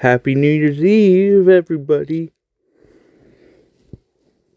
Happy New Year's Eve, everybody.